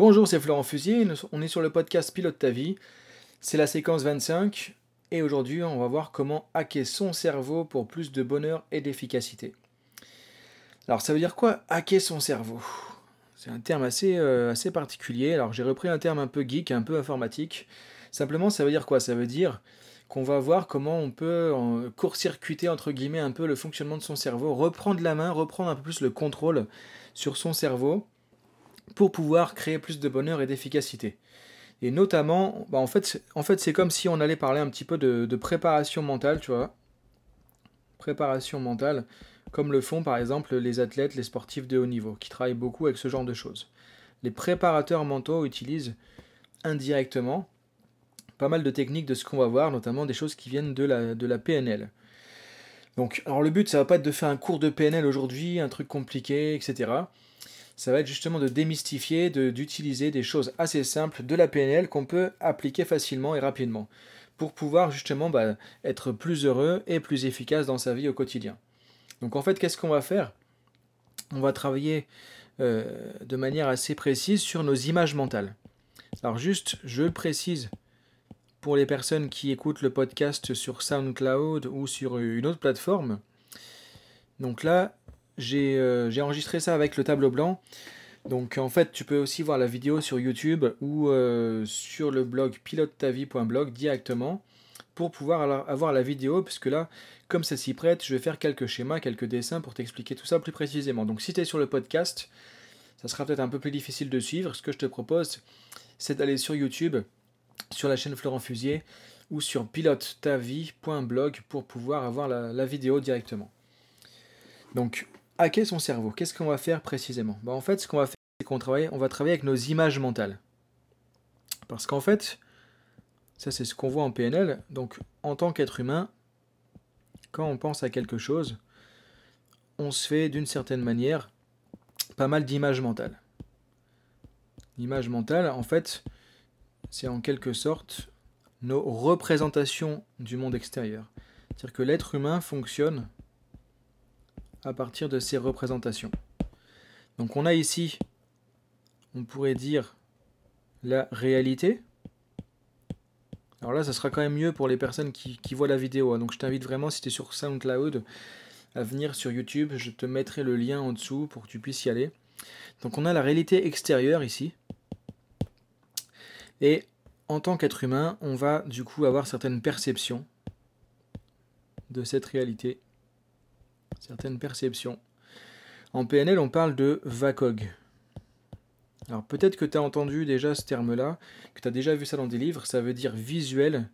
Bonjour, c'est Florent Fusier, on est sur le podcast Pilote ta vie. C'est la séquence 25 et aujourd'hui on va voir comment hacker son cerveau pour plus de bonheur et d'efficacité. Alors ça veut dire quoi hacker son cerveau? C'est un terme assez, euh, assez particulier. Alors j'ai repris un terme un peu geek, un peu informatique. Simplement ça veut dire quoi? Ça veut dire qu'on va voir comment on peut court-circuiter entre guillemets un peu le fonctionnement de son cerveau, reprendre la main, reprendre un peu plus le contrôle sur son cerveau pour pouvoir créer plus de bonheur et d'efficacité. Et notamment, bah en fait, c'est comme si on allait parler un petit peu de, préparation mentale, tu vois. Préparation mentale, comme le font par exemple les athlètes, les sportifs de haut niveau, qui travaillent beaucoup avec ce genre de choses. Les préparateurs mentaux utilisent indirectement pas mal de techniques de ce qu'on va voir, notamment des choses qui viennent de la, de PNL. Donc, alors le but, ça va pas être de faire un cours de PNL aujourd'hui, un truc compliqué, etc. Ça va être justement de démystifier, d'utiliser des choses assez simples de la PNL qu'on peut appliquer facilement et rapidement pour pouvoir justement bah, être plus heureux et plus efficace dans sa vie au quotidien. Donc en fait, qu'est-ce qu'on va faire? On va travailler euh, de manière assez précise sur nos images mentales. Alors juste, je précise pour les personnes qui écoutent le podcast sur SoundCloud ou sur une autre plateforme. Donc là, j'ai euh, enregistré ça avec le tableau blanc. Donc en fait, tu peux aussi voir la vidéo sur YouTube ou euh, sur le blog pilotetavie.blog directement pour pouvoir avoir la vidéo, puisque là, comme ça s'y prête, je vais faire quelques schémas, quelques dessins pour t'expliquer tout ça plus précisément. Donc si tu es sur le podcast, ça sera peut-être un peu plus difficile de suivre. Ce que je te propose, c'est d'aller sur YouTube sur la chaîne Florent Fusier ou sur pilotetavie.blog pour pouvoir avoir la, vidéo directement. Donc, hacker son cerveau, qu'est-ce qu'on va faire précisément? Bah, En fait, ce qu'on va faire, c'est qu'on on va travailler avec nos images mentales. Parce qu'en fait, ça c'est ce qu'on voit en PNL, donc en tant qu'être humain, quand on pense à quelque chose, on se fait d'une certaine manière pas mal d'images mentales. L'image mentale, en fait, c'est en quelque sorte nos représentations du monde extérieur. C'est-à-dire que l'être humain fonctionne à partir de ces représentations. Donc on a ici, on pourrait dire, la réalité. Alors là, ça sera quand même mieux pour les personnes qui, voient la vidéo. Hein. Donc je t'invite vraiment, si tu es sur SoundCloud, à venir sur YouTube. Je te mettrai le lien en dessous pour que tu puisses y aller. Donc on a la réalité extérieure ici. Et en tant qu'être humain, on va du coup avoir certaines perceptions de cette réalité. Certaines perceptions. En PNL, on parle de VACOG. Alors peut-être que tu as entendu déjà ce terme-là, que tu as déjà vu ça dans des livres, ça veut dire visuel,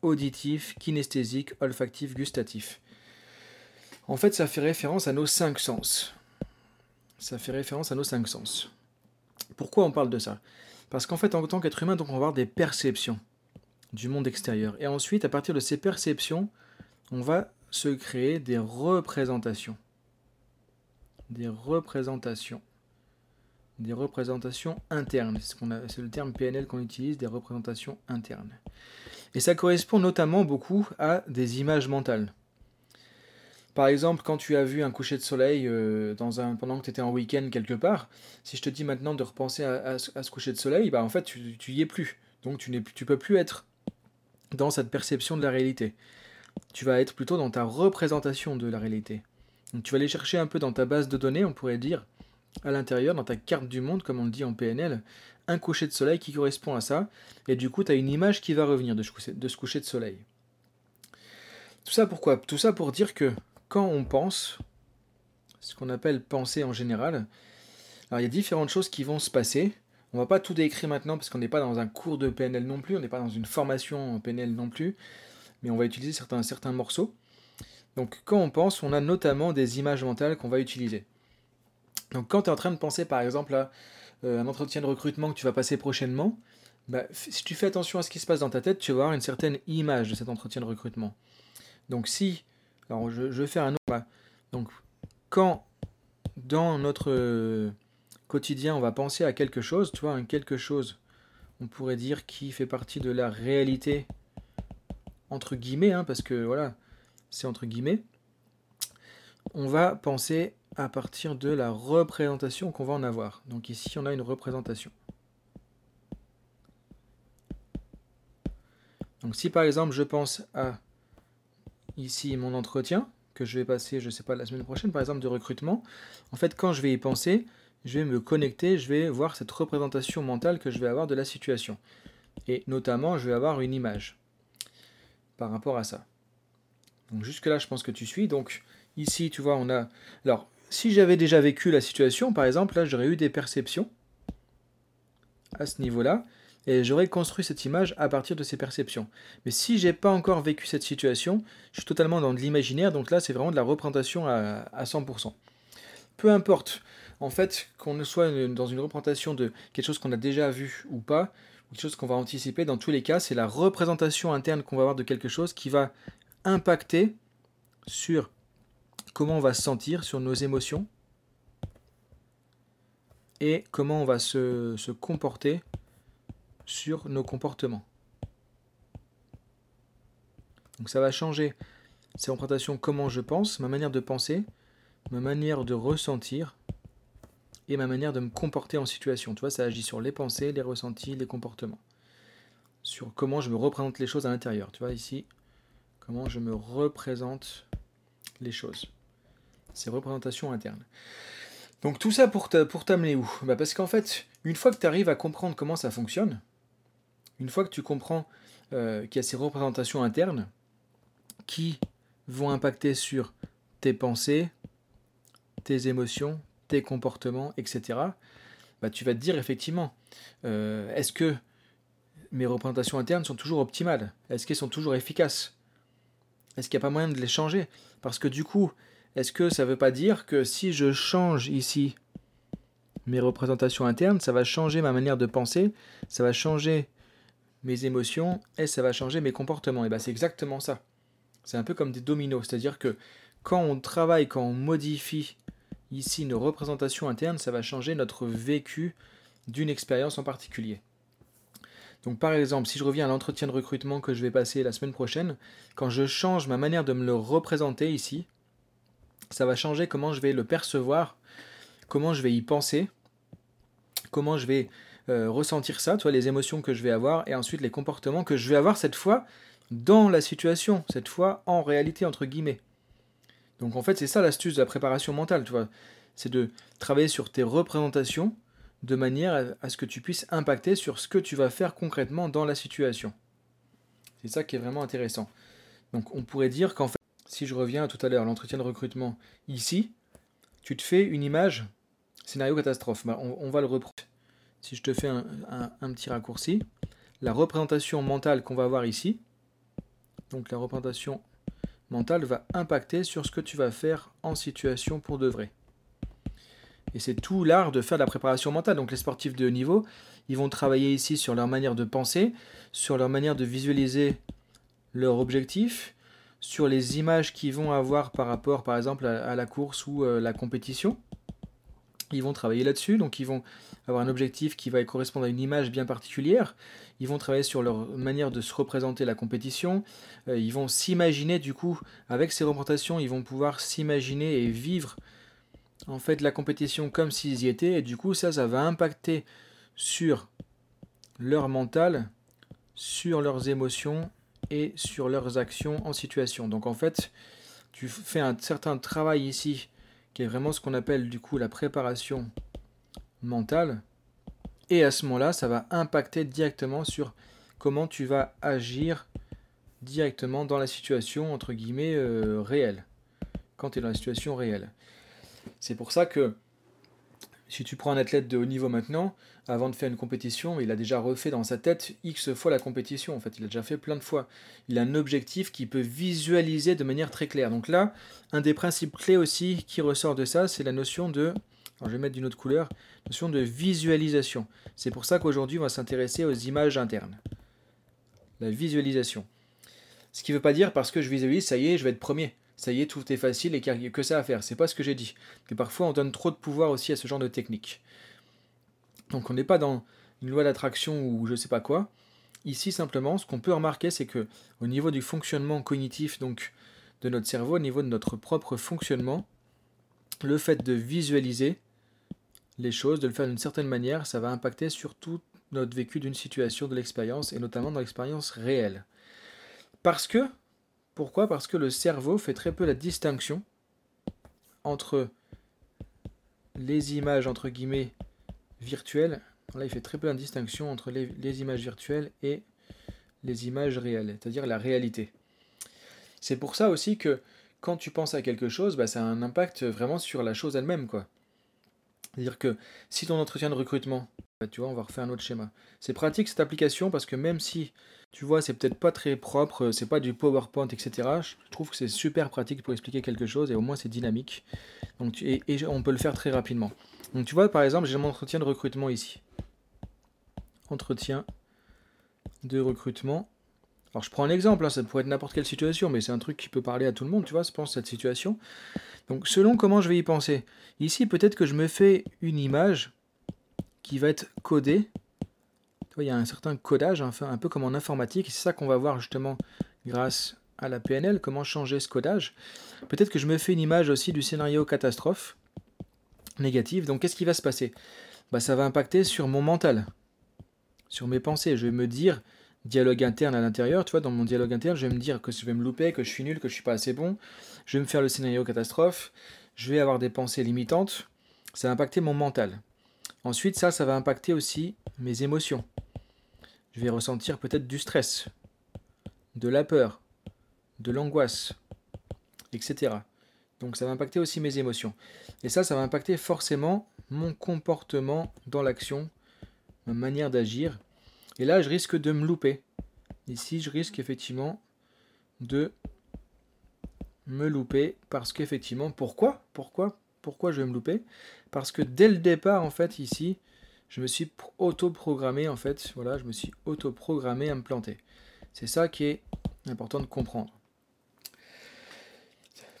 auditif, kinesthésique, olfactif, gustatif. En fait, ça fait référence à nos cinq sens. Ça fait référence à nos cinq sens. Pourquoi on parle de ça? Parce qu'en fait, en tant qu'être humain, donc, on va avoir des perceptions du monde extérieur. Et ensuite, à partir de ces perceptions, on va se créer des représentations. Des représentations. Des représentations internes. C'est le terme PNL qu'on utilise, des représentations internes. Et ça correspond notamment beaucoup à des images mentales. Par exemple, quand tu as vu un coucher de soleil euh, dans un, pendant que tu étais en week-end quelque part, si je te dis maintenant de repenser à, ce coucher de soleil, bah en fait tu, tu y es plus. Donc tu ne peux plus être dans cette perception de la réalité. Tu vas être plutôt dans ta représentation de la réalité. Donc tu vas aller chercher un peu dans ta base de données, on pourrait dire, à l'intérieur, dans ta carte du monde, comme on le dit en PNL, un coucher de soleil qui correspond à ça, et du coup tu as une image qui va revenir de ce coucher de soleil. Tout ça pourquoi? Tout ça pour dire que quand on pense, ce qu'on appelle penser en général, alors il y a différentes choses qui vont se passer. On va pas tout décrire maintenant parce qu'on n'est pas dans un cours de PNL non plus, on n'est pas dans une formation en PNL non plus, mais on va utiliser certains, morceaux. Donc quand on pense, on a notamment des images mentales qu'on va utiliser. Donc quand tu es en train de penser par exemple à euh, un entretien de recrutement que tu vas passer prochainement, bah, si tu fais attention à ce qui se passe dans ta tête, tu vas avoir une certaine image de cet entretien de recrutement. Donc si alors je, vais faire un autre. Donc quand dans notre euh, quotidien on va penser à quelque chose, tu vois, un quelque chose, on pourrait dire qui fait partie de la réalité entre guillemets, hein, parce que voilà, c'est entre guillemets, on va penser à partir de la représentation qu'on va en avoir. Donc ici, on a une représentation. Donc si par exemple, je pense à ici mon entretien, que je vais passer, je ne sais pas, la semaine prochaine, par exemple, de recrutement, en fait, quand je vais y penser, je vais me connecter, je vais voir cette représentation mentale que je vais avoir de la situation. Et notamment, je vais avoir une image par rapport à ça. Donc jusque-là, je pense que tu suis. Donc ici, tu vois, on a... Alors, si j'avais déjà vécu la situation, par exemple, là, j'aurais eu des perceptions à ce niveau-là, et j'aurais construit cette image à partir de ces perceptions. Mais si j'ai pas encore vécu cette situation, je suis totalement dans de l'imaginaire, donc là, c'est vraiment de la représentation à, à 100%. Peu importe en fait, qu'on soit dans une représentation de quelque chose qu'on a déjà vu ou pas, quelque chose qu'on va anticiper, dans tous les cas, c'est la représentation interne qu'on va avoir de quelque chose qui va impacter sur comment on va se sentir, sur nos émotions, et comment on va se, se comporter sur nos comportements. Donc ça va changer ces représentations, comment je pense, ma manière de penser, ma manière de ressentir, et ma manière de me comporter en situation. Tu vois, ça agit sur les pensées, les ressentis, les comportements. Sur comment je me représente les choses à l'intérieur. Tu vois, ici, comment je me représente les choses. Ces représentations internes. Donc tout ça pour t'amener où? Bah Parce qu'en fait, une fois que tu arrives à comprendre comment ça fonctionne, une fois que tu comprends euh, qu'il y a ces représentations internes qui vont impacter sur tes pensées, tes émotions, comportements, etc., bah, tu vas te dire effectivement, euh, est-ce que mes représentations internes sont toujours optimales? Est-ce qu'elles sont toujours efficaces? Est-ce qu'il n'y a pas moyen de les changer? Parce que du coup, est-ce que ça ne veut pas dire que si je change ici mes représentations internes, ça va changer ma manière de penser, ça va changer mes émotions et ça va changer mes comportements? Et bien c'est exactement ça. C'est un peu comme des dominos, c'est-à-dire que quand on travaille, quand on modifie Ici, nos représentations internes, ça va changer notre vécu d'une expérience en particulier. Donc par exemple, si je reviens à l'entretien de recrutement que je vais passer la semaine prochaine, quand je change ma manière de me le représenter ici, ça va changer comment je vais le percevoir, comment je vais y penser, comment je vais euh, ressentir ça, toi, les émotions que je vais avoir, et ensuite les comportements que je vais avoir cette fois dans la situation, cette fois en réalité, entre guillemets. Donc en fait, c'est ça l'astuce de la préparation mentale, tu vois. C'est de travailler sur tes représentations de manière à, ce que tu puisses impacter sur ce que tu vas faire concrètement dans la situation. C'est ça qui est vraiment intéressant. Donc on pourrait dire qu'en fait, si je reviens tout à l'heure, l'entretien de recrutement ici, tu te fais une image scénario catastrophe. Bah, on, va le reprendre. Si je te fais un, un petit raccourci, la représentation mentale qu'on va avoir ici, donc la représentation mental va impacter sur ce que tu vas faire en situation pour de vrai. Et c'est tout l'art de faire de la préparation mentale. Donc les sportifs de haut niveau, ils vont travailler ici sur leur manière de penser, sur leur manière de visualiser leur objectif, sur les images qu'ils vont avoir par rapport par exemple à, la course ou euh, la compétition. Ils vont travailler là-dessus, donc ils vont avoir un objectif qui va correspondre à une image bien particulière. Ils vont travailler sur leur manière de se représenter la compétition. Euh, ils vont s'imaginer, du coup, avec ces représentations, ils vont pouvoir s'imaginer et vivre en fait la compétition comme s'ils y étaient. Et du coup, ça, ça va impacter sur leur mental, sur leurs émotions et sur leurs actions en situation. Donc en fait, tu fais un certain travail ici qui est vraiment ce qu'on appelle du coup la préparation mentale. Et à ce moment-là, ça va impacter directement sur comment tu vas agir directement dans la situation, entre guillemets, euh, réelle. Quand tu es dans la situation réelle. C'est pour ça que si tu prends un athlète de haut niveau maintenant, avant de faire une compétition, il a déjà refait dans sa tête X fois la compétition. En fait, il a déjà fait plein de fois. Il a un objectif qu'il peut visualiser de manière très claire. Donc là, un des principes clés aussi qui ressort de ça, c'est la notion de alors je vais mettre d'une autre couleur, notion de visualisation. C'est pour ça qu'aujourd'hui, on va s'intéresser aux images internes. La visualisation. Ce qui ne veut pas dire parce que je visualise, ça y est, je vais être premier. Ça y est, tout est facile et qu'il n'y a que ça à faire. C'est pas ce que j'ai dit. Mais parfois, on donne trop de pouvoir aussi à ce genre de technique. Donc, on n'est pas dans une loi d'attraction ou je sais pas quoi. Ici, simplement, ce qu'on peut remarquer, c'est que au niveau du fonctionnement cognitif, donc de notre cerveau, au niveau de notre propre fonctionnement, le fait de visualiser les choses, de le faire d'une certaine manière, ça va impacter sur tout notre vécu d'une situation, de l'expérience, et notamment dans l'expérience réelle. Parce que, pourquoi? Parce que le cerveau fait très peu la distinction entre les images, entre guillemets, virtuelles. Là, il fait très peu la distinction entre les, images virtuelles et les images réelles, c'est-à-dire la réalité. C'est pour ça aussi que quand tu penses à quelque chose, bah, ça a un impact vraiment sur la chose elle-même. C'est-à-dire que si ton entretien de recrutement, bah, tu vois, on va refaire un autre schéma. C'est pratique cette application parce que même si, tu vois, c'est peut-être pas très propre, c'est pas du PowerPoint, etc., je trouve que c'est super pratique pour expliquer quelque chose et au moins c'est dynamique. Et on peut le faire très rapidement. Donc tu vois, par exemple, j'ai mon entretien de recrutement ici. Entretien de recrutement. Alors je prends un exemple, hein, ça pourrait être n'importe quelle situation, mais c'est un truc qui peut parler à tout le monde, tu vois, je pense, cette situation. Donc selon comment je vais y penser. Ici, peut-être que je me fais une image qui va être codée. Il y a un certain codage, un peu comme en informatique, c'est ça qu'on va voir justement grâce à la PNL, comment changer ce codage. Peut-être que je me fais une image aussi du scénario catastrophe négative. Donc qu'est-ce qui va se passer? Bah, Ça va impacter sur mon mental, sur mes pensées. Je vais me dire, dialogue interne à l'intérieur, tu vois, dans mon dialogue interne, je vais me dire que je vais me louper, que je suis nul, que je suis pas assez bon, je vais me faire le scénario catastrophe, je vais avoir des pensées limitantes, ça va impacter mon mental. Ensuite, ça, ça va impacter aussi mes émotions. Je vais ressentir peut-être du stress, de la peur, de l'angoisse, etc. Donc ça va impacter aussi mes émotions. Et ça, ça va impacter forcément mon comportement dans l'action, ma manière d'agir. Et là, je risque de me louper. Ici, je risque effectivement de me louper parce qu'effectivement, pourquoi? Pourquoi? Pourquoi je vais me louper? Parce que dès le départ, en fait, ici, je me suis auto-programmé, en fait, voilà, je me suis auto-programmé à me planter. C'est ça qui est important de comprendre.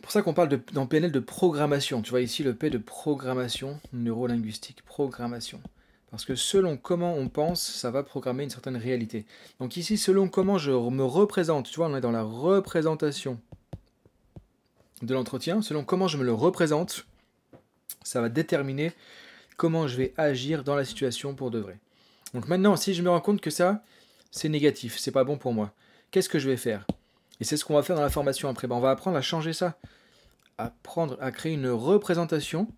Pour ça qu'on parle dans PNL de programmation. Tu vois ici le P de programmation neurolinguistique, programmation. Parce que selon comment on pense, ça va programmer une certaine réalité. Donc ici, selon comment je me représente, tu vois, on est dans la représentation de l'entretien, selon comment je me le représente, ça va déterminer comment je vais agir dans la situation pour de vrai. Donc maintenant, si je me rends compte que ça, c'est négatif, c'est pas bon pour moi, qu'est-ce que je vais faire? Et c'est ce qu'on va faire dans la formation après. Ben, on va apprendre à changer ça, à, prendre, à créer une représentation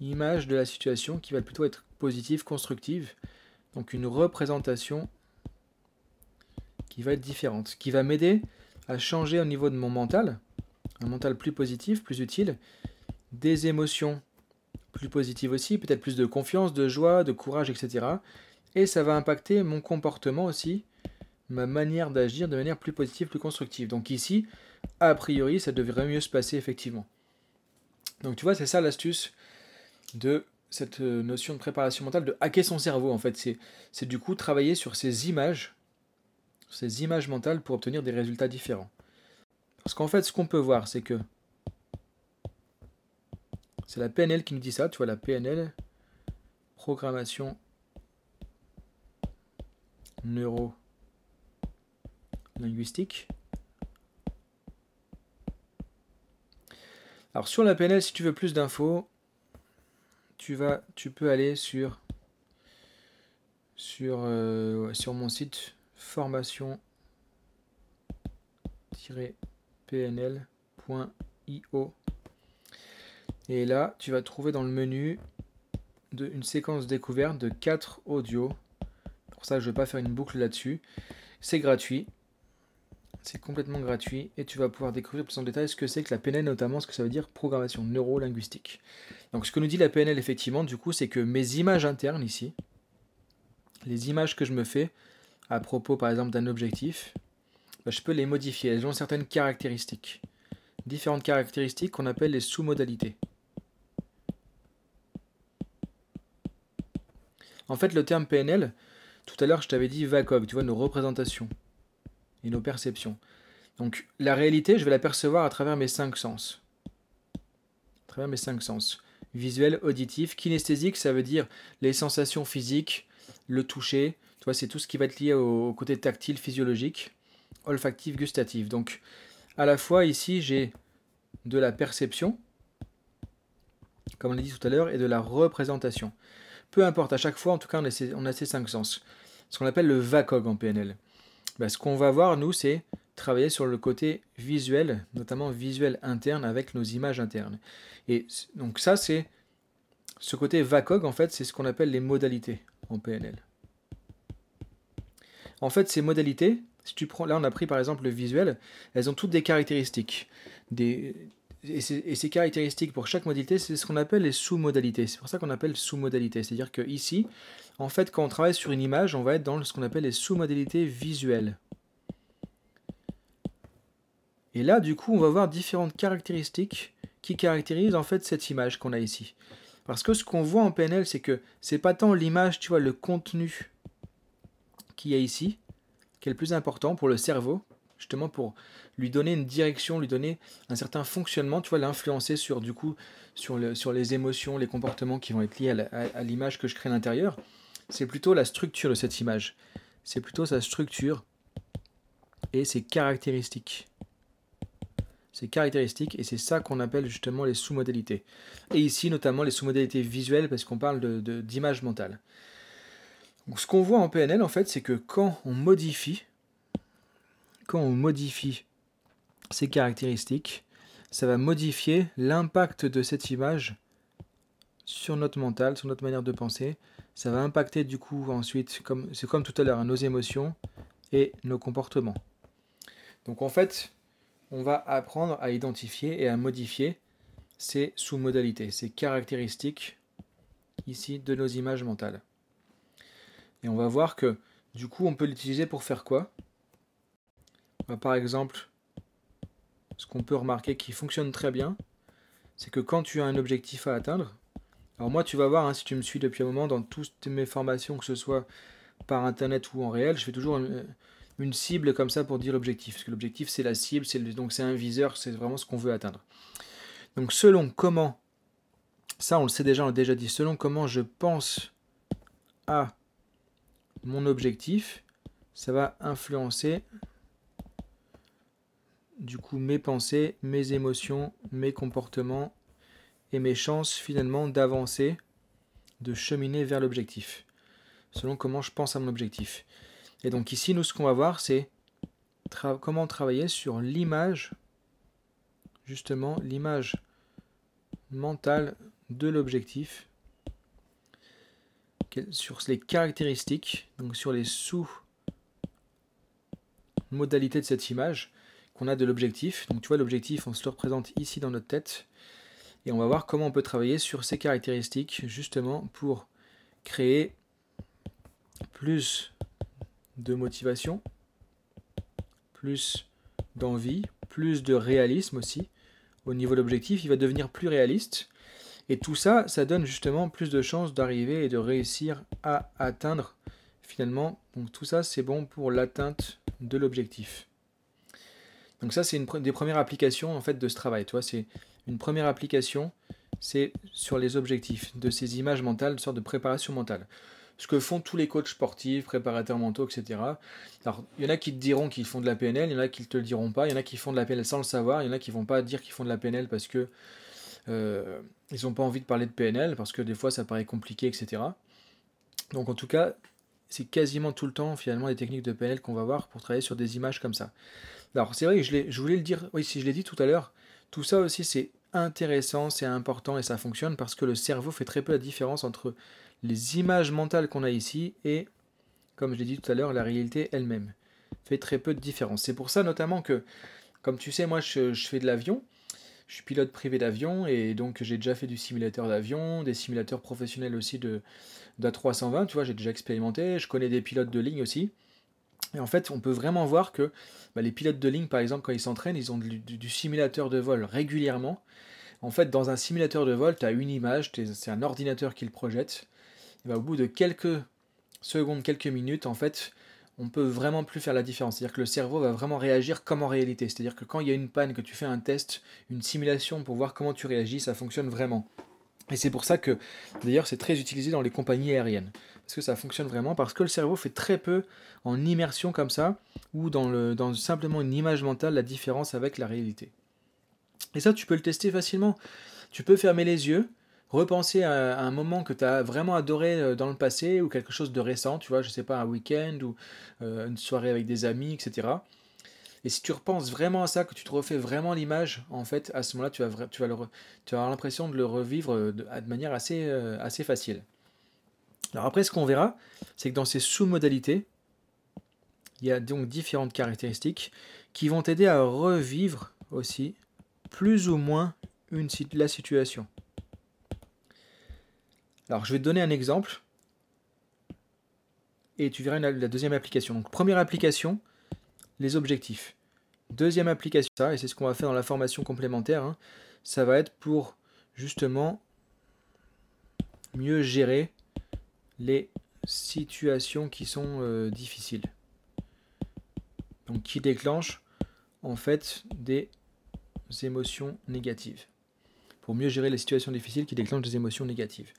image de la situation qui va plutôt être positive, constructive. Donc une représentation qui va être différente, qui va m'aider à changer au niveau de mon mental, un mental plus positif, plus utile, des émotions plus positives aussi, peut-être plus de confiance, de joie, de courage, etc. Et ça va impacter mon comportement aussi, ma manière d'agir de manière plus positive, plus constructive. Donc ici, a priori, ça devrait mieux se passer effectivement. Donc tu vois, c'est ça l'astuce de cette euh, notion de préparation mentale, de hacker son cerveau en fait. C'est du coup travailler sur ces images, ces images mentales pour obtenir des résultats différents. Parce qu'en fait, ce qu'on peut voir, c'est que c'est la PNL qui nous dit ça, tu vois, la PNL, programmation neuro-linguistique. Alors sur la PNL, si tu veux plus d'infos, tu vas, tu peux aller sur sur, euh, sur mon site formation-pnl.io et là tu vas trouver dans le menu de, une séquence découverte de 4 audios. Pour ça je ne vais pas faire une boucle là-dessus. C'est gratuit c'est complètement gratuit et tu vas pouvoir découvrir plus en détail ce que c'est que la PNL, notamment ce que ça veut dire programmation neuro-linguistique. Donc ce que nous dit la PNL effectivement, du coup, c'est que mes images internes ici, les images que je me fais à propos par exemple d'un objectif, bah, je peux les modifier. Elles ont certaines caractéristiques. Différentes caractéristiques qu'on appelle les sous-modalités. En fait, le terme PNL, tout à l'heure je t'avais dit VACOG, tu vois, nos représentations et nos perceptions. Donc la réalité, je vais la percevoir à travers mes cinq sens. À travers mes cinq sens. Visuel, auditif, kinesthésique, ça veut dire les sensations physiques, le toucher, tu vois, c'est tout ce qui va être lié au côté tactile, physiologique, olfactif, gustatif. Donc à la fois ici, j'ai de la perception, comme on l'a dit tout à l'heure, et de la représentation. Peu importe, à chaque fois, en tout cas, on a ces, cinq sens. Ce qu'on appelle le VACOG en PNL. Bah, ce qu'on va voir, nous, c'est travailler sur le côté visuel, notamment visuel interne avec nos images internes. Et donc ça, c'est ce côté VACOG, en fait, c'est ce qu'on appelle les modalités en PNL. En fait, ces modalités, si tu prends, là on a pris par exemple le visuel, elles ont toutes des caractéristiques. Et, ces, caractéristiques pour chaque modalité, c'est ce qu'on appelle les sous-modalités. C'est pour ça qu'on appelle sous-modalités. C'est-à-dire que ici, en fait, quand on travaille sur une image, on va être dans ce qu'on appelle les sous-modalités visuelles. Et là, du coup, on va voir différentes caractéristiques qui caractérisent en fait cette image qu'on a ici. Parce que ce qu'on voit en PNL, c'est que c'est pas tant l'image, tu vois, le contenu qu'il y a ici, qui est le plus important pour le cerveau, justement pour lui donner une direction, lui donner un certain fonctionnement, tu vois, l'influencer sur du coup sur, le, sur les émotions, les comportements qui vont être liés à l'image que je crée à l'intérieur. C'est plutôt la structure de cette image. C'est plutôt sa structure et ses caractéristiques. Ses caractéristiques, et c'est ça qu'on appelle justement les sous-modalités. Et ici, notamment les sous-modalités visuelles, parce qu'on parle d'image mentale. Donc, ce qu'on voit en PNL, en fait, c'est que quand on modifie, quand on modifie ces caractéristiques, ça va modifier l'impact de cette image sur notre mental, sur notre manière de penser. Ça va impacter du coup ensuite, c'est comme tout à l'heure, nos émotions et nos comportements. Donc en fait, on va apprendre à identifier et à modifier ces sous-modalités, ces caractéristiques ici de nos images mentales. Et on va voir que du coup, on peut l'utiliser pour faire quoi? Bah, Par exemple, ce qu'on peut remarquer qui fonctionne très bien, c'est que quand tu as un objectif à atteindre, alors moi tu vas voir, hein, si tu me suis depuis un moment dans toutes mes formations, que ce soit par internet ou en réel, je fais toujours une, cible comme ça pour dire l'objectif. Parce que l'objectif c'est la cible, c'est donc c'est un viseur, c'est vraiment ce qu'on veut atteindre. Donc selon comment, ça on le sait déjà, on l'a déjà dit, selon comment je pense à mon objectif, ça va influencer du coup mes pensées, mes émotions, mes comportements et mes chances finalement d'avancer, de cheminer vers l'objectif, selon comment je pense à mon objectif. Et donc ici, nous, ce qu'on va voir, c'est comment travailler sur l'image, justement, l'image mentale de l'objectif, sur les caractéristiques, donc sur les sous-modalités de cette image, a de l'objectif. Donc tu vois, l'objectif, on se le représente ici dans notre tête. Et on va voir comment on peut travailler sur ces caractéristiques, justement, pour créer plus de motivation, plus d'envie, plus de réalisme aussi. Au niveau de l'objectif, il va devenir plus réaliste. Et tout ça, ça donne justement plus de chances d'arriver et de réussir à atteindre finalement. Donc tout ça, c'est bon pour l'atteinte de l'objectif. Donc ça, c'est une des premières applications en fait de ce travail. Tu c'est une première application, c'est sur les objectifs de ces images mentales, une sorte de préparation mentale. Ce que font tous les coachs sportifs, préparateurs mentaux, etc. Alors, il y en a qui te diront qu'ils font de la PNL, il y en a qui ne te le diront pas, il y en a qui font de la PNL sans le savoir, il y en a qui vont pas dire qu'ils font de la PNL parce que euh, ils n'ont pas envie de parler de PNL, parce que des fois ça paraît compliqué, etc. Donc en tout cas, c'est quasiment tout le temps finalement des techniques de PNL qu'on va voir pour travailler sur des images comme ça. Alors c'est vrai que je, voulais le dire, oui si je l'ai dit tout à l'heure, tout ça aussi c'est intéressant, c'est important et ça fonctionne parce que le cerveau fait très peu la différence entre les images mentales qu'on a ici et, comme je l'ai dit tout à l'heure, la réalité elle-même. Fait très peu de différence. C'est pour ça notamment que, comme tu sais, moi je fais de l'avion, je suis pilote privé d'avion et donc j'ai déjà fait du simulateur d'avion, des simulateurs professionnels aussi de d'A320, tu vois, j'ai déjà expérimenté, je connais des pilotes de ligne aussi. Et en fait, on peut vraiment voir que bah, les pilotes de ligne, par exemple, quand ils s'entraînent, ils ont du, simulateur de vol régulièrement. En fait, dans un simulateur de vol, tu as une image, c'est un ordinateur qui le projette. Et bah, au bout de quelques secondes, quelques minutes, en fait, on peut vraiment plus faire la différence. C'est-à-dire que le cerveau va vraiment réagir comme en réalité. C'est-à-dire que quand il y a une panne, que tu fais un test, une simulation pour voir comment tu réagis, ça fonctionne vraiment. Et c'est pour ça que, d'ailleurs, c'est très utilisé dans les compagnies aériennes. Parce que ça fonctionne vraiment, parce que le cerveau fait très peu en immersion comme ça, ou dans, dans simplement une image mentale, la différence avec la réalité. Et ça, tu peux le tester facilement. Tu peux fermer les yeux, repenser à, un moment que tu as vraiment adoré euh, dans le passé ou quelque chose de récent, tu vois, je sais pas, un week-end ou euh, une soirée avec des amis, etc. Et si tu repenses vraiment à ça, que tu te refais vraiment l'image, en fait, à ce moment-là, tu vas, l'impression de le revivre de, de manière assez, facile. Alors après, ce qu'on verra, c'est que dans ces sous-modalités, il y a donc différentes caractéristiques qui vont t'aider à revivre aussi plus ou moins la situation. Alors je vais te donner un exemple et tu verras la deuxième application. Donc première application, les objectifs. Deuxième application, et c'est ce qu'on va faire dans la formation complémentaire, hein, ça va être pour justement mieux gérer les situations qui sont euh, difficiles. Donc qui déclenchent en fait des émotions négatives. Pour mieux gérer les situations difficiles qui déclenchent des émotions négatives.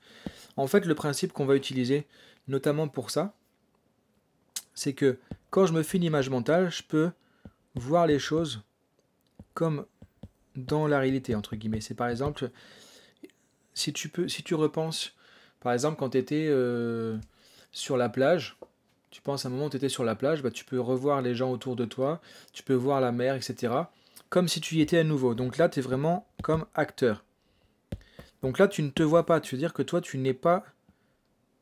En fait, le principe qu'on va utiliser, notamment pour ça, c'est que quand je me fais une image mentale, je peux voir les choses comme dans la réalité, entre guillemets. C'est par exemple, si tu, peux, si tu repenses par exemple, quand tu étais euh, sur la plage, tu penses à un moment où tu étais sur la plage, bah, tu peux revoir les gens autour de toi, tu peux voir la mer, etc. Comme si tu y étais à nouveau. Donc là, tu es vraiment comme acteur. Donc là, tu ne te vois pas. Tu veux dire que toi, tu n'es pas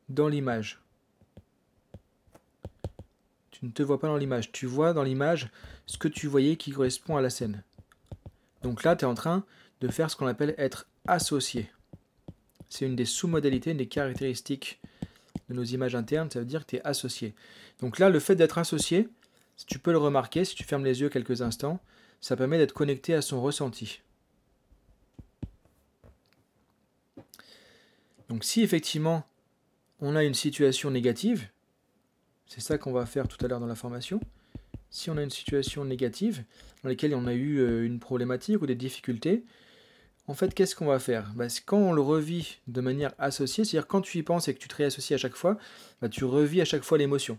dans l'image. Tu ne te vois pas dans l'image. Tu vois dans l'image ce que tu voyais qui correspond à la scène. Donc là, tu es en train de faire ce qu'on appelle être associé. C'est une des sous-modalités, une des caractéristiques de nos images internes, ça veut dire que tu es associé. Donc là, le fait d'être associé, tu peux le remarquer, si tu fermes les yeux quelques instants, ça permet d'être connecté à son ressenti. Donc si effectivement on a une situation négative, c'est ça qu'on va faire tout à l'heure dans la formation, si on a une situation négative dans laquelle on a eu euh, une problématique ou des difficultés, en fait, qu'est-ce qu'on va faire? Bah, Quand on le revit de manière associée, c'est-à-dire quand tu y penses et que tu te réassocies à chaque fois, bah, tu revis à chaque fois l'émotion.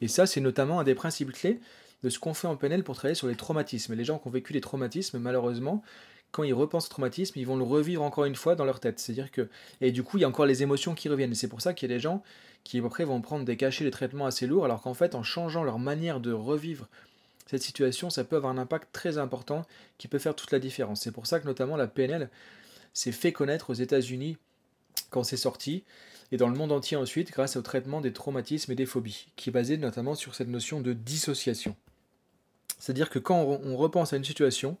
Et ça, c'est notamment un des principes clés de ce qu'on fait en PNL pour travailler sur les traumatismes. Les gens qui ont vécu les traumatismes, malheureusement, quand ils repensent au traumatisme, ils vont le revivre encore une fois dans leur tête. C'est-à-dire que et du coup, il y a encore les émotions qui reviennent. Et c'est pour ça qu'il y a des gens qui après vont prendre des cachets, des traitements assez lourds, alors qu'en fait, en changeant leur manière de revivre cette situation, ça peut avoir un impact très important qui peut faire toute la différence. C'est pour ça que notamment la PNL s'est fait connaître aux États-Unis quand c'est sorti, et dans le monde entier ensuite grâce au traitement des traumatismes et des phobies, qui est basé notamment sur cette notion de dissociation. C'est-à-dire que quand on repense à une situation,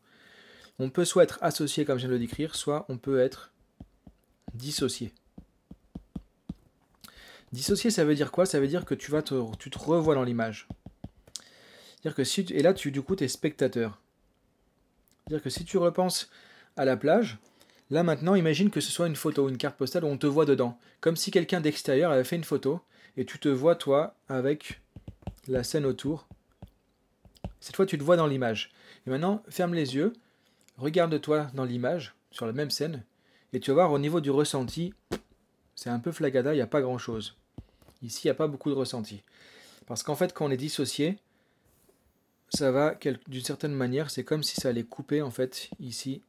on peut soit être associé comme je viens de le décrire, soit on peut être dissocié. Dissocié, ça veut dire quoi? Ça veut dire que tu, vas te, revois dans l'image dire que si et là, tu, du coup, tu es spectateur. dire que si tu repenses à la plage, là maintenant, imagine que ce soit une photo, une carte postale où on te voit dedans. Comme si quelqu'un d'extérieur avait fait une photo et tu te vois, toi, avec la scène autour. Cette fois, tu te vois dans l'image. Et maintenant, ferme les yeux, regarde-toi dans l'image, sur la même scène, et tu vas voir au niveau du ressenti, c'est un peu flagada, il n'y a pas grand-chose. Ici, il n'y a pas beaucoup de ressenti. Parce qu'en fait, quand on est dissocié, ça va d'une certaine manière, c'est comme si ça allait couper en fait ici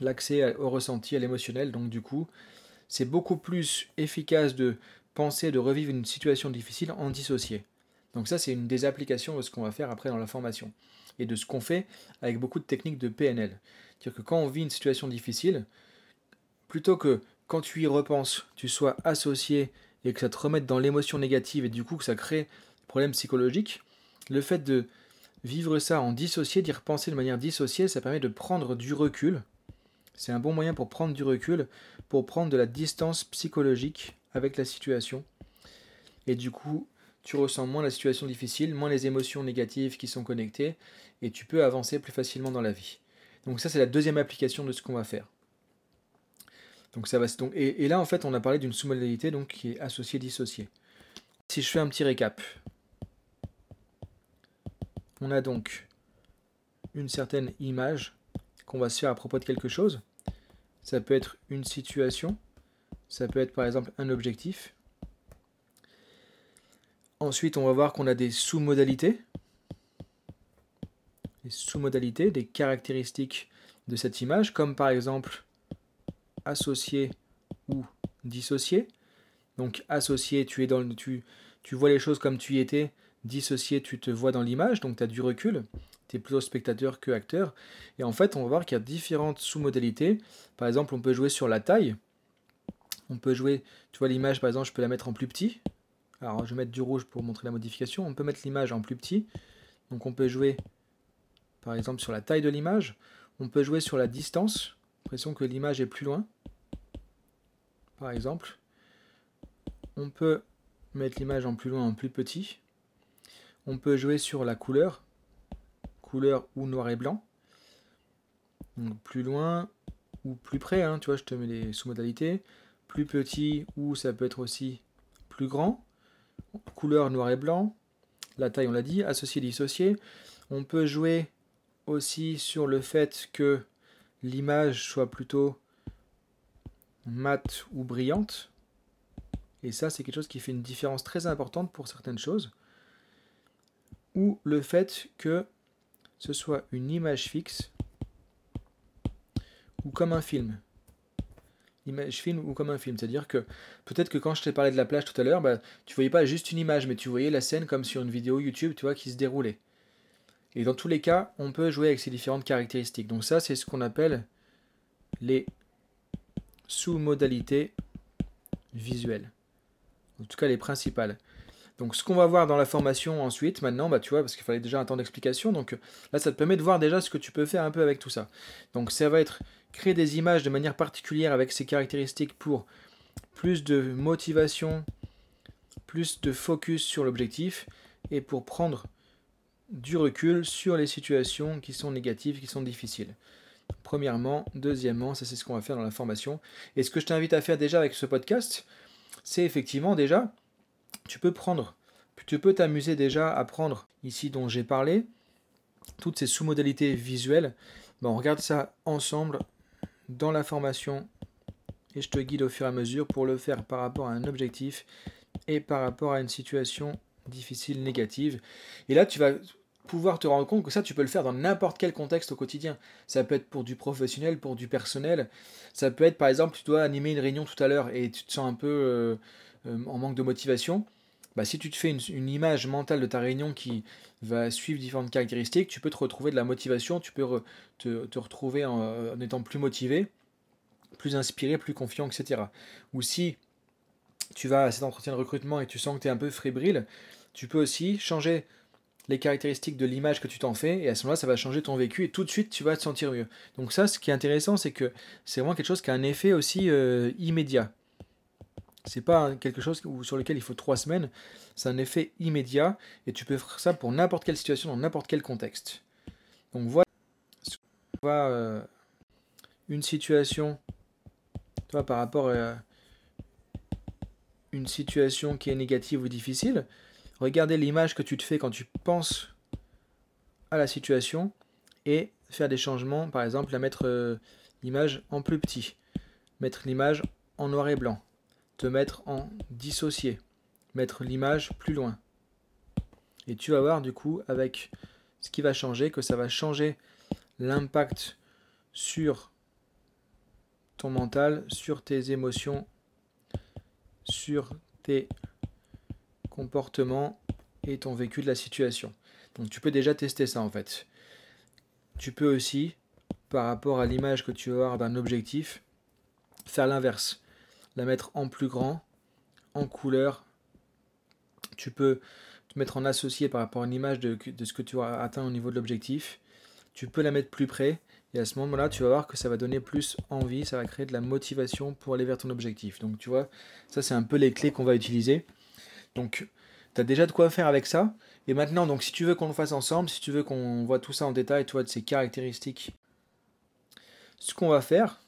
l'accès au ressenti, à l'émotionnel. Donc du coup, c'est beaucoup plus efficace de penser, de revivre une situation difficile en dissocié. Donc ça, c'est une des applications de ce qu'on va faire après dans la formation et de ce qu'on fait avec beaucoup de techniques de PNL. C'est-à-dire que quand on vit une situation difficile, plutôt que quand tu y repenses, tu sois associé et que ça te remette dans l'émotion négative et du coup que ça crée des problèmes psychologiques, le fait de vivre ça en dissocié, d'y repenser de manière dissociée, ça permet de prendre du recul. C'est un bon moyen pour prendre du recul, pour prendre de la distance psychologique avec la situation. Et du coup, tu ressens moins la situation difficile, moins les émotions négatives qui sont connectées, et tu peux avancer plus facilement dans la vie. Donc ça, c'est la deuxième application de ce qu'on va faire. Donc ça va, donc, et, là, en fait, on a parlé d'une sous-modalité qui est associée-dissociée. Si je fais un petit récap, on a donc une certaine image qu'on va se faire à propos de quelque chose. Ça peut être une situation, ça peut être par exemple un objectif. Ensuite, on va voir qu'on a des sous-modalités. Des sous-modalités, des caractéristiques de cette image, comme par exemple associé ou dissocié. Donc associé, tu es dans tu, tu vois les choses comme tu y étais. Dissocié, tu te vois dans l'image, donc tu as du recul. Tu es plutôt spectateur que acteur. Et en fait, on va voir qu'il y a différentes sous-modalités. Par exemple, on peut jouer sur la taille. On peut jouer, tu vois l'image par exemple, je peux la mettre en plus petit. Alors je vais mettre du rouge pour montrer la modification. On peut mettre l'image en plus petit. Donc on peut jouer par exemple sur la taille de l'image. On peut jouer sur la distance. L'impression que l'image est plus loin. Par exemple. On peut mettre l'image en plus loin, en plus petit. On peut jouer sur la couleur. Couleur ou noir et blanc. Donc plus loin ou plus près. Hein. tu vois, je te mets les sous-modalités plus petit ou ça peut être aussi plus grand. Couleur noir et blanc. La taille, on l'a dit, associé, dissocié. On peut jouer aussi sur le fait que l'image soit plutôt mate ou brillante. Et ça, c'est quelque chose qui fait une différence très importante pour certaines choses. Ou le fait que ce soit une image fixe ou comme un film image film ou comme un film. C'est-à-dire que peut-être que quand je t'ai parlé de la plage tout à l'heure, bah, tu voyais pas juste une image, mais tu voyais la scène comme sur une vidéo YouTube, tu qui se déroulait. Et dans tous les cas, on peut jouer avec ces différentes caractéristiques. Donc ça, c'est ce qu'on appelle les sous-modalités visuelles. En tout cas, les principales. Donc ce qu'on va voir dans la formation ensuite, maintenant, bah tu vois, parce qu'il fallait déjà un temps d'explication, donc là ça te permet de voir déjà ce que tu peux faire un peu avec tout ça. Donc ça va être créer des images de manière particulière avec ces caractéristiques pour plus de motivation, plus de focus sur l'objectif et pour prendre du recul sur les situations qui sont négatives, qui sont difficiles. Premièrement, deuxièmement, ça c'est ce qu'on va faire dans la formation. Et ce que je t'invite à faire déjà avec ce podcast, c'est effectivement déjà, tu peux prendre, tu peux t'amuser déjà à prendre ici dont j'ai parlé, toutes ces sous-modalités visuelles. On regarde ça ensemble dans la formation et je te guide au fur et à mesure pour le faire par rapport à un objectif et par rapport à une situation difficile, négative. Et là, tu vas pouvoir te rendre compte que ça, tu peux le faire dans n'importe quel contexte au quotidien. Ça peut être pour du professionnel, pour du personnel. Ça peut être, par exemple, tu dois animer une réunion tout à l'heure et tu te sens un peu euh, euh, en manque de motivation. Bah, si tu te fais une, image mentale de ta réunion qui va suivre différentes caractéristiques, tu peux te retrouver de la motivation, tu peux te, retrouver en, étant plus motivé, plus inspiré, plus confiant, etc. Ou si tu vas à cet entretien de recrutement et tu sens que tu es un peu fébrile, tu peux aussi changer les caractéristiques de l'image que tu t'en fais, et à ce moment-là, ça va changer ton vécu, et tout de suite, tu vas te sentir mieux. Donc ça, ce qui est intéressant, c'est que c'est vraiment quelque chose qui a un effet aussi euh, immédiat. C'est pas quelque chose sur lequel il faut trois semaines. C'est un effet immédiat et tu peux faire ça pour n'importe quelle situation, dans n'importe quel contexte. Donc voilà, euh, une situation, toi, par rapport à une situation qui est négative ou difficile, regardez l'image que tu te fais quand tu penses à la situation et faire des changements, par exemple, à mettre euh, l'image en plus petit, mettre l'image en noir et blanc, te mettre en dissocié, mettre l'image plus loin. Et tu vas voir du coup avec ce qui va changer, que ça va changer l'impact sur ton mental, sur tes émotions, sur tes comportements et ton vécu de la situation. Donc tu peux déjà tester ça en fait. Tu peux aussi, par rapport à l'image que tu vas avoir d'un objectif, faire l'inverse la mettre en plus grand, en couleur. Tu peux te mettre en associé par rapport à une image de, ce que tu as atteint au niveau de l'objectif. Tu peux la mettre plus près et à ce moment-là, tu vas voir que ça va donner plus envie, ça va créer de la motivation pour aller vers ton objectif. Donc tu vois, ça c'est un peu les clés qu'on va utiliser. Donc tu as déjà de quoi faire avec ça. Et maintenant, donc si tu veux qu'on le fasse ensemble, si tu veux qu'on voit tout ça en détail, tu vois, de ces caractéristiques, ce qu'on va faire,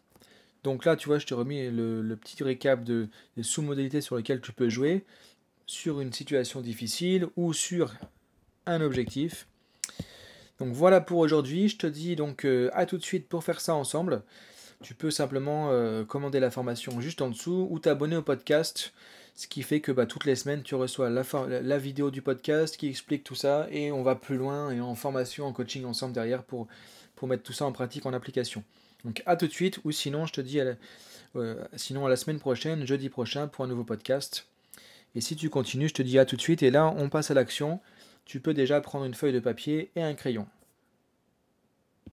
donc là, tu vois, je t'ai remis le, petit récap de, des sous-modalités sur lesquelles tu peux jouer sur une situation difficile ou sur un objectif. Donc voilà pour aujourd'hui. Je te dis donc euh, à tout de suite pour faire ça ensemble. Tu peux simplement euh, commander la formation juste en dessous ou t'abonner au podcast. Ce qui fait que bah, toutes les semaines, tu reçois la, vidéo du podcast qui explique tout ça et on va plus loin et en formation, en coaching ensemble derrière pour mettre tout ça en pratique, en application. Donc à tout de suite, ou sinon je te dis sinon à la semaine prochaine, jeudi prochain, pour un nouveau podcast. Et si tu continues, je te dis à tout de suite. Et là, on passe à l'action. Tu peux déjà prendre une feuille de papier et un crayon.